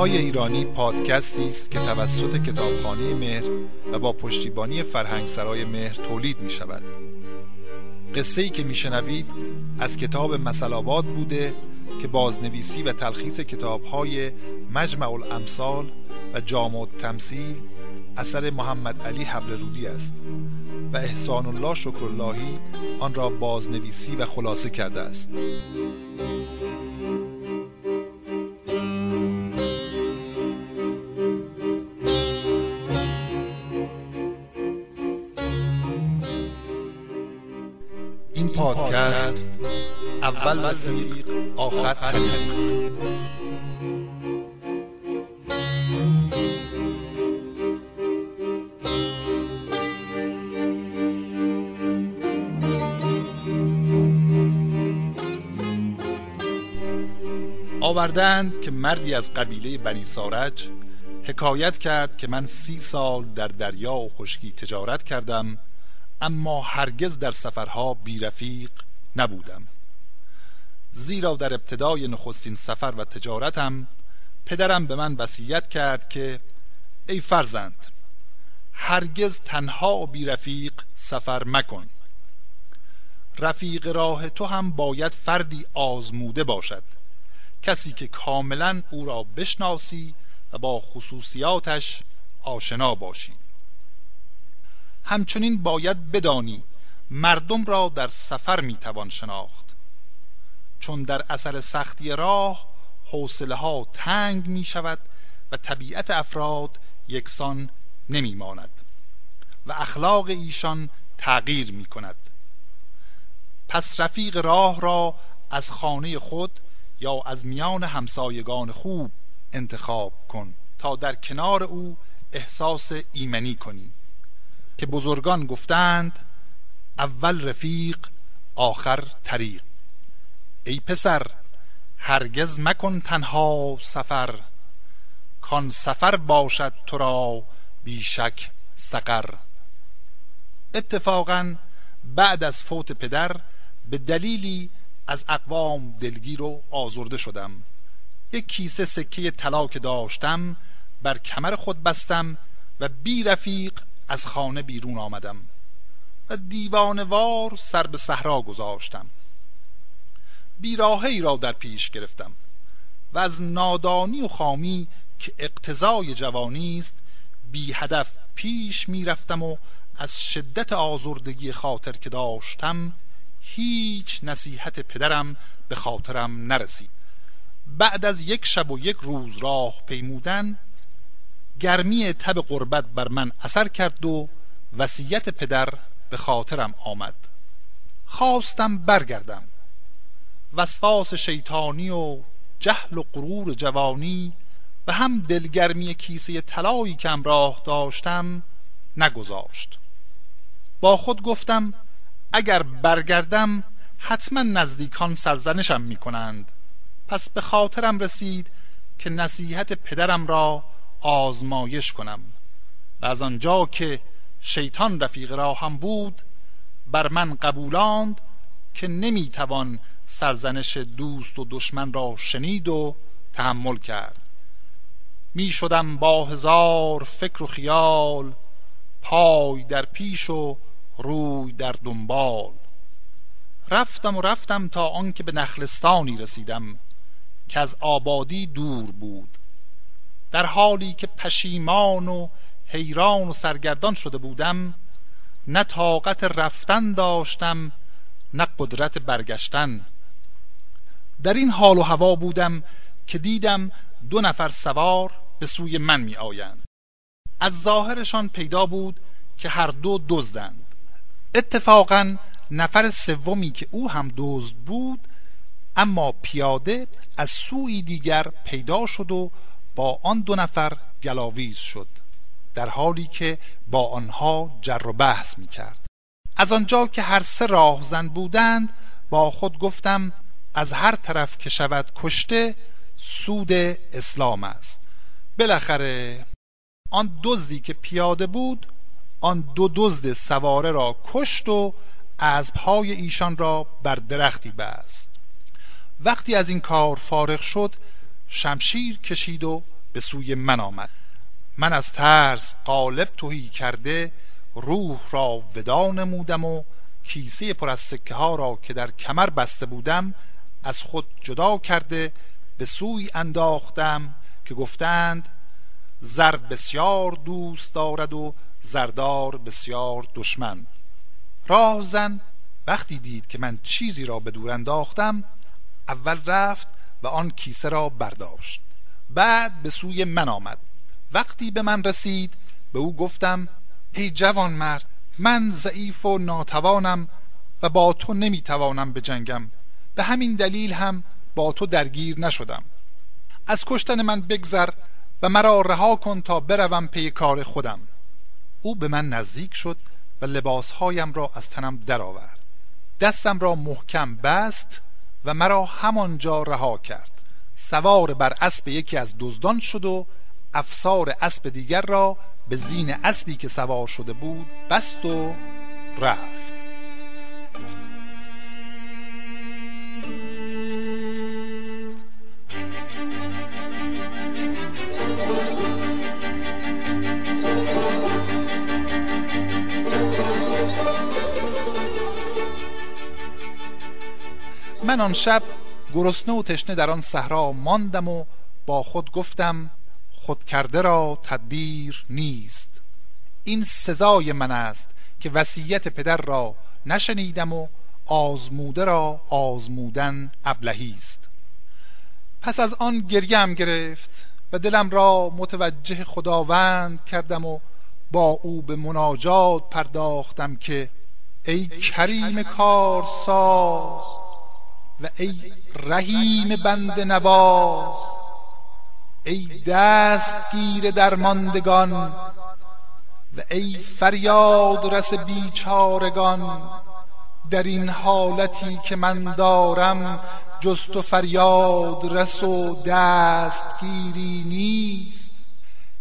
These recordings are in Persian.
های ایرانی پادکستی است که توسط کتابخانه مهر و با پشتیبانی فرهنگ سرای مهر تولید می شود قصه ای که میشنوید از کتاب مسلابات بوده که بازنویسی و تلخیص کتاب های مجمع الامثال و جامع تمثیل اثر محمد علی حبل رودی است و احسان الله شکراللهی آن را بازنویسی و خلاصه کرده است. پادکست اول رفیق آخر طریق. آوردند که مردی از قبیله بنی سارج حکایت کرد که من سی سال در دریا و خشکی تجارت کردم اما هرگز در سفرها بیرفیق نبودم. زیرا در ابتدای نخستین سفر و تجارتم پدرم به من وصیت کرد که ای فرزند هرگز تنها و بیرفیق سفر مکن. رفیق راه تو هم باید فردی آزموده باشد. کسی که کاملا او را بشناسی و با خصوصیاتش آشنا باشی. همچنین باید بدانی مردم را در سفر می‌توان شناخت. چون در اثر سختی راه حوصله ها تنگ می شود و طبیعت افراد یکسان نمی ماند و اخلاق ایشان تغییر می کند پس رفیق راه را از خانه خود یا از میان همسایگان خوب انتخاب کن تا در کنار او احساس ایمنی کنی. که بزرگان گفتند اول رفیق آخر طریق. ای پسر هرگز مکن تنها سفر. کان سفر باشد تو را بیشک سقر. اتفاقا بعد از فوت پدر به دلیلی از اقوام دلگیر و آزرده شدم. یک کیسه سکه طلا که داشتم بر کمر خود بستم و بی رفیق از خانه بیرون آمدم. و دیوانوار سر به صحرا گذاشتم. بیراهی را در پیش گرفتم و از نادانی و خامی که اقتضای جوانی است بی هدف پیش می رفتم و از شدت آزردگی خاطر که داشتم هیچ نصیحت پدرم به خاطرم نرسید. بعد از یک شب و یک روز راه پیمودن گرمی تب قربت بر من اثر کرد و وصیت پدر به خاطرم آمد. خواستم برگردم. وسواس شیطانی و جهل و غرور جوانی و هم دلگرمی کیسه طلایی که راه داشتم نگذاشت. با خود گفتم اگر برگردم حتما نزدیکان سرزنشم می کنند پس به خاطرم رسید که نصیحت پدرم را آزمایش کنم و از آنجا که شیطان رفیق را هم بود بر من قبولاند که نمی‌توان سرزنش دوست و دشمن را شنید و تحمل کرد. می شدم با هزار فکر و خیال پای در پیش و روی در دنبال. رفتم و رفتم تا آنکه به نخلستانی رسیدم که از آبادی دور بود. در حالی که پشیمان و حیران و سرگردان شده بودم نه طاقت رفتن داشتم نه قدرت برگشتن. در این حال و هوا بودم که دیدم دو نفر سوار به سوی من می آیند از ظاهرشان پیدا بود که هر دو دزدند. اتفاقا نفر سومی که او هم دزد بود اما پیاده از سوی دیگر پیدا شد و با آن دو نفر گلاویز شد. در حالی که با آنها جر و بحث می کرد از آنجا که هر سه راهزن بودند با خود گفتم از هر طرف که شود کشته سود اسلام است. بالاخره آن دزدی که پیاده بود آن دو دزد سواره را کشت و اسبهای ایشان را بر درختی بست. وقتی از این کار فارغ شد شمشیر کشید و به سوی من آمد. من از ترس قالب توهی کرده روح را ودا نمودم و کیسه پر از سکه ها را که در کمر بسته بودم از خود جدا کرده به سوی انداختم که گفتند زر بسیار دوست دارد و زردار بسیار دشمن. راه زن وقتی دید که من چیزی را به دور انداختم اول رفت و آن کیسه را برداشت. بعد به سوی من آمد. وقتی به من رسید به او گفتم ای جوان مرد من ضعیف و ناتوانم و با تو نمی‌توانم به جنگم به همین دلیل هم با تو درگیر نشدم. از کشتن من بگذر و مرا رها کن تا بروم پی کار خودم. او به من نزدیک شد و لباسهایم را از تنم درآورد. دستم را محکم بست و مرا همانجا رها کرد. سوار بر اسب یکی از دزدان شد و افسار اسب دیگر را به زین اسبی که سوار شده بود بست و رفت. من آن شب گرسنه و تشنه در آن صحرا ماندم و با خود گفتم خود کرده را تدبیر نیست. این سزای من است که وصیت پدر را نشنیدم و آزموده را آزمودن ابلهی است. پس از آن گریم گرفت و دلم را متوجه خداوند کردم و با او به مناجات پرداختم که ای کریم کارساز و ای رحیم بند نواز ای دستگیر درماندگان و ای فریاد رس بیچارگان در این حالتی که من دارم جز تو فریاد رس و دستگیری نیست.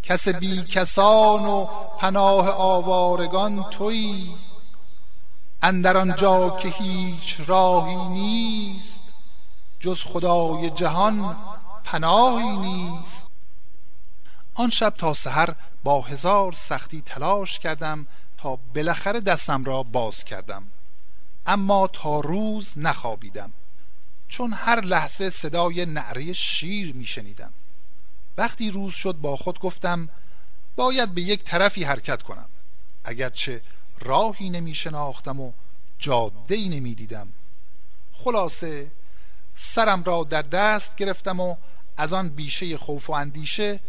کس بی کسان و پناه آوارگان تویی اندر آنجا که هیچ راهی نیست. جز خدای جهان پناهی نیست. آن شب تا سحر با هزار سختی تلاش کردم تا بالاخره دستم را باز کردم. اما تا روز نخوابیدم. چون هر لحظه صدای نعره شیر میشنیدم وقتی روز شد با خود گفتم باید به یک طرفی حرکت کنم. اگرچه راهی نمی شناختم و جاده ای نمی دیدم. خلاصه سرم را در دست گرفتم و از آن بیشه خوف و اندیشه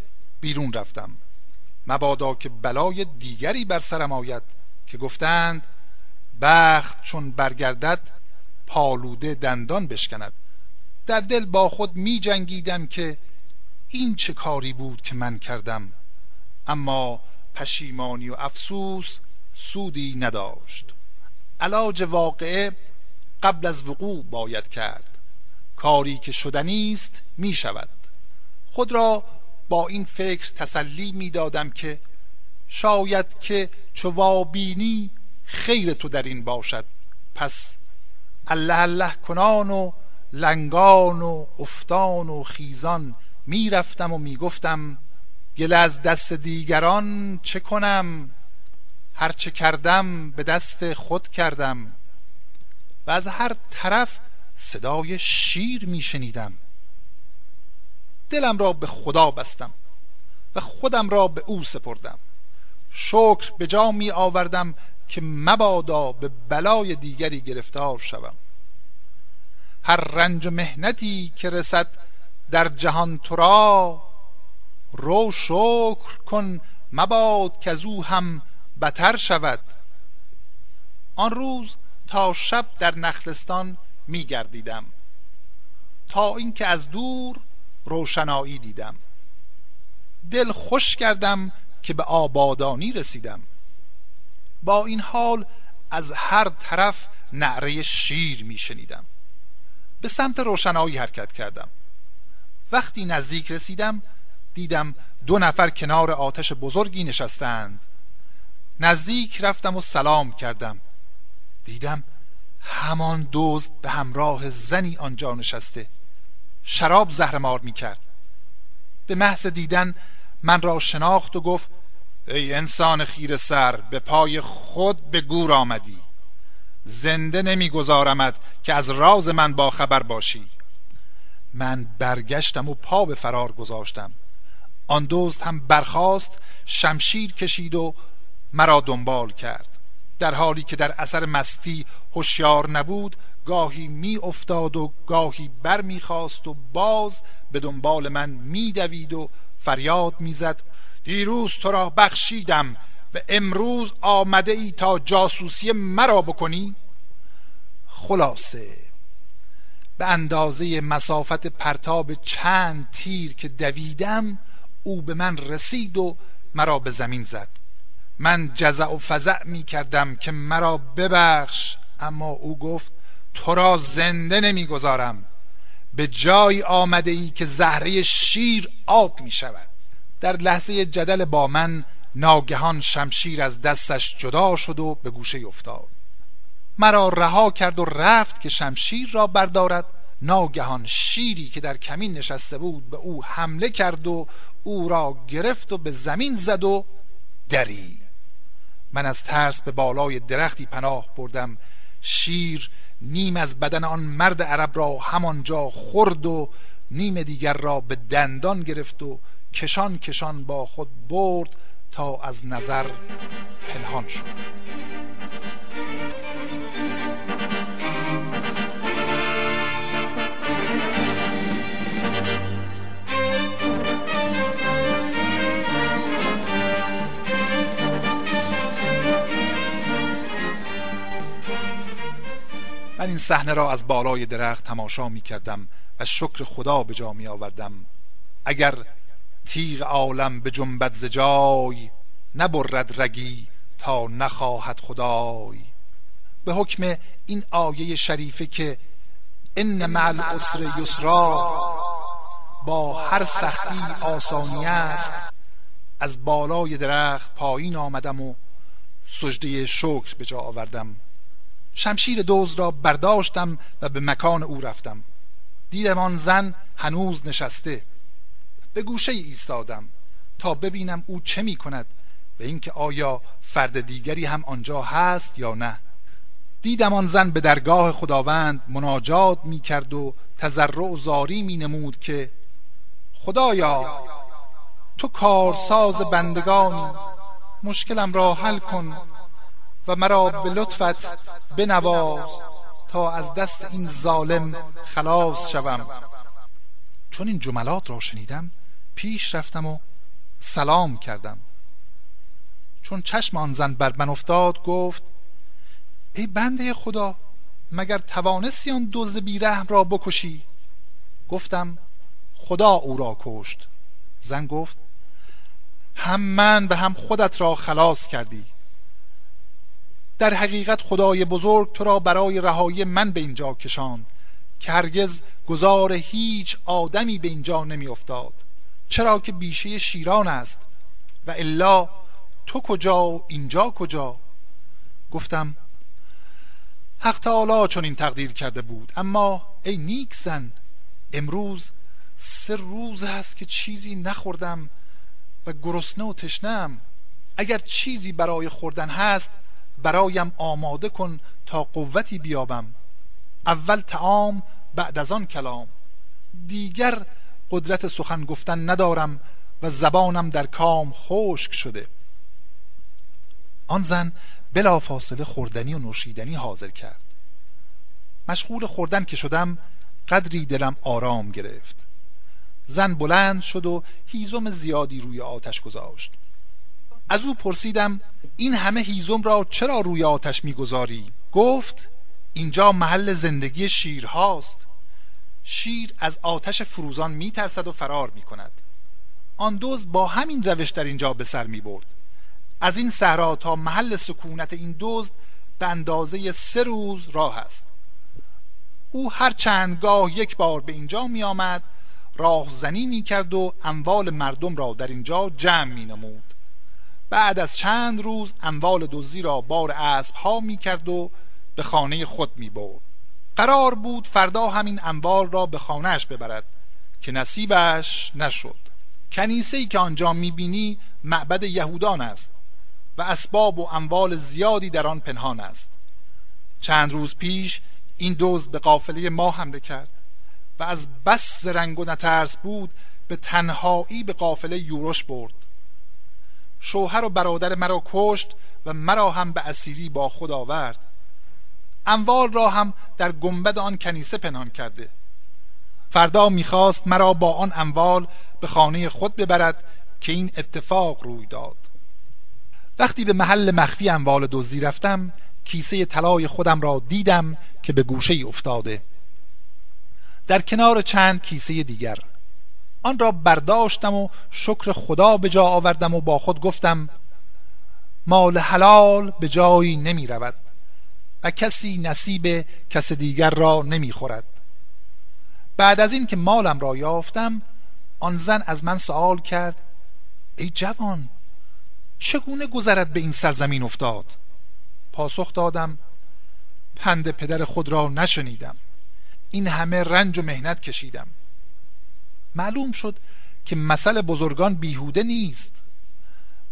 بیرون رفتم. مبادا که بلای دیگری بر سرم آید که گفتند بخت چون برگردد پالوده دندان بشکند. در دل با خود می جنگیدم که این چه کاری بود که من کردم. اما پشیمانی و افسوس سودی نداشت. علاج واقعه قبل از وقوع باید کرد. کاری که شدنی است می شود. خود را با این فکر تسلی می دادم که شاید که چوابینی خیر تو در این باشد. پس الله الله کنان و لنگان و افتان و خیزان می‌رفتم و می‌گفتم گل از دست دیگران چه کنم؟ هرچه کردم به دست خود کردم. و از هر طرف صدای شیر میشنیدم. دلم را به خدا بستم و خودم را به او سپردم. شکر به جا می آوردم که مبادا به بلای دیگری گرفتار شوم. هر رنج و مهنتی که رسد در جهان تو را رو شکر کن مباد که از او هم بتر شود. آن روز تا شب در نخلستان می گردیدم. تا اینکه از دور روشنایی دیدم. دل خوش کردم که به آبادانی رسیدم. با این حال از هر طرف نعره شیر می شنیدم. به سمت روشنایی حرکت کردم. وقتی نزدیک رسیدم دیدم دو نفر کنار آتش بزرگی نشستند. نزدیک رفتم و سلام کردم. دیدم همان دزد به همراه زنی آنجا نشسته. شراب زهرمار می کرد به محض دیدن من را شناخت و گفت ای انسان خیر سر به پای خود به گور آمدی. زنده نمیگذارمد که از راز من با خبر باشی. من برگشتم و پا به فرار گذاشتم. آن دزد هم برخاست شمشیر کشید و مرا دنبال کرد. در حالی که در اثر مستی هوشیار نبود گاهی می افتاد و گاهی بر می خواست و باز به دنبال من می دوید و فریاد می زد دیروز تو را بخشیدم و امروز آمده ای تا جاسوسی مرا بکنی؟ خلاصه به اندازه مسافت پرتاب چند تیر که دویدم او به من رسید و مرا به زمین زد. من جزع و فزع می کردم که مرا ببخش. اما او گفت تو را زنده نمی‌گذارم به جای آمده ای که زهره شیر آب می شود. در لحظه جدل با من ناگهان شمشیر از دستش جدا شد و به گوشه افتاد. مرا رها کرد و رفت که شمشیر را بردارد. ناگهان شیری که در کمین نشسته بود به او حمله کرد و او را گرفت و به زمین زد و دری من از ترس به بالای درختی پناه بردم. شیر نیم از بدن آن مرد عرب را همانجا خورد و نیم دیگر را به دندان گرفت و کشان کشان با خود برد تا از نظر پنهان شد. من این صحنه را از بالای درخت تماشا می کردم و شکر خدا به جا می آوردم. اگر تیغ عالم به جنبت ز نبرد رگی تا نخواهد خدای. به حکم این آیه شریفه که ان مع العسر یسرا با هر سختی آسانی است از بالای درخت پایین آمدم و سجده شکر به جا آوردم. شمشیر دوز را برداشتم و به مکان او رفتم. دیدم آن زن هنوز نشسته. به گوشه ایستادم تا ببینم او چه می کند و اینکه آیا فرد دیگری هم آنجا هست یا نه. دیدم آن زن به درگاه خداوند مناجات می کرد و تضرع و زاری می نمود که خدایا تو کارساز بندگانی مشکلم را حل کن و مرا به لطفت بنواز تا از دست این ظالم خلاص شوم. چون این جملات را شنیدم پیش رفتم و سلام کردم. چون چشم آن زن بر من افتاد گفت ای بنده خدا مگر توانستی آن دزد بیرحم را بکشی؟ گفتم خدا او را کشت. زن گفت هم من به هم خودت را خلاص کردی. در حقیقت خدای بزرگ تو را برای رهایی من به اینجا کشاند که هرگز گذار هیچ آدمی به اینجا نمی افتاد چرا که بیشه شیران است و الا تو کجا و اینجا کجا؟ گفتم حق تعالی چون این تقدیر کرده بود اما ای نیک زن امروز سه روز هست که چیزی نخوردم و گرسنه و تشنم اگر چیزی برای خوردن هست برایم آماده کن تا قوتی بیابم. اول تعام بعد از آن کلام. دیگر قدرت سخن گفتن ندارم و زبانم در کام خشک شده. آن زن بلا فاصله خوردنی و نوشیدنی حاضر کرد. مشغول خوردن که شدم قدری دلم آرام گرفت. زن بلند شد و هیزم زیادی روی آتش گذاشت. از او پرسیدم این همه هیزم را چرا روی آتش می‌گذاری؟ گفت اینجا محل زندگی شیرهاست شیر از آتش فروزان میترسد و فرار می‌کند. آن دوز با همین روش در اینجا به سر می‌برد. از این صحرا تا محل سکونت این دزد به اندازه سه روز راه است. او هر چندگاه یک بار به اینجا می آمد راهزنی می کرد و اموال مردم را در اینجا جمع می نمود بعد از چند روز اموال دزدی را بار اسب ها می کرد و به خانه خود می برد. قرار بود فردا همین اموال را به خانهش ببرد که نصیبش نشد. کنیسه ای که آنجا می‌بینی معبد یهودان است و اسباب و اموال زیادی در آن پنهان است. چند روز پیش این دوز به قافله ما حمله کرد و از بس رنگ و نترس بود به تنهایی به قافله یورش برد. شوهر و برادر مرا کشت و مرا هم به اسیری با خود آورد. اموال را هم در گنبد آن کنیسه پنهان کرده. فردا می‌خواست مرا با آن اموال به خانه خود ببرد که این اتفاق روی داد. وقتی به محل مخفی اموال دزدی رفتم کیسه طلای خودم را دیدم که به گوشه افتاده. در کنار چند کیسه دیگر. آن را برداشتم و شکر خدا به جا آوردم و با خود گفتم مال حلال به جایی نمی رود و کسی نصیب کس دیگر را نمی خورد. بعد از این که مالم را یافتم آن زن از من سوال کرد ای جوان چگونه گذرد به این سرزمین افتاد؟ پاسخ دادم پند پدر خود را نشنیدم. این همه رنج و مهنت کشیدم. معلوم شد که مثل بزرگان بیهوده نیست.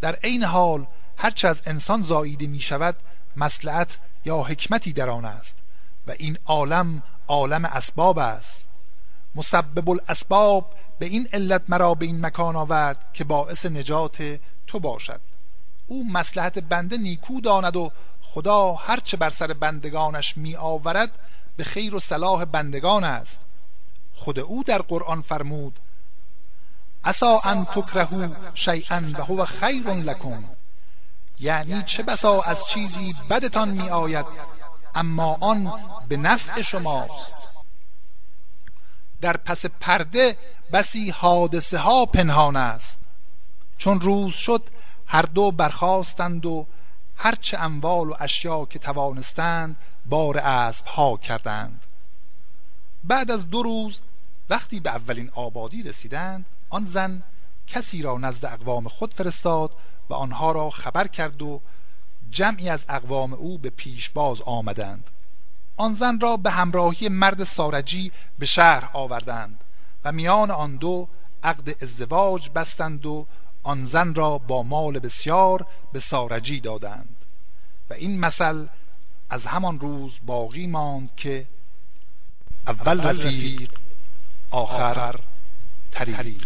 در عین حال هرچه از انسان زاییده می شود مسلحت یا حکمتی در آن است و این عالم عالم اسباب است. مسبب الاسباب به این علت مرا به این مکان آورد که باعث نجات تو باشد. او مسلحت بنده نیکو داند و خدا هرچه بر سر بندگانش می آورد به خیر و صلاح بندگان است. خود او در قرآن فرمود اسا ان تکرهو شیئا و هو خیر لکم. یعنی چه بسا از چیزی بدتان می آید اما آن به نفع شماست. در پس پرده بسی حادثه ها پنهان است. چون روز شد هر دو برخواستند و هرچه اموال و اشیا که توانستند بار اسب ها کردند. بعد از دو روز وقتی به اولین آبادی رسیدند آن زن کسی را نزد اقوام خود فرستاد و آنها را خبر کرد و جمعی از اقوام او به پیش باز آمدند. آن زن را به همراهی مرد سارجی به شهر آوردند و میان آن دو عقد ازدواج بستند و آن زن را با مال بسیار به سارجی دادند. و این مثل از همان روز باقی ماند که اول رفیق آخر طریق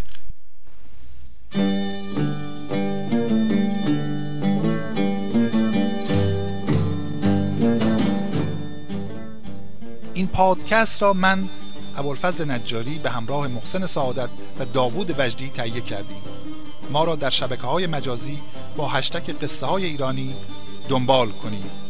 این پادکست را من ابوالفضل نجاری به همراه محسن سعادت و داوود وجدی تهیه کردیم. ما را در شبکه های مجازی با هشتک قصه های ایرانی دنبال کنید.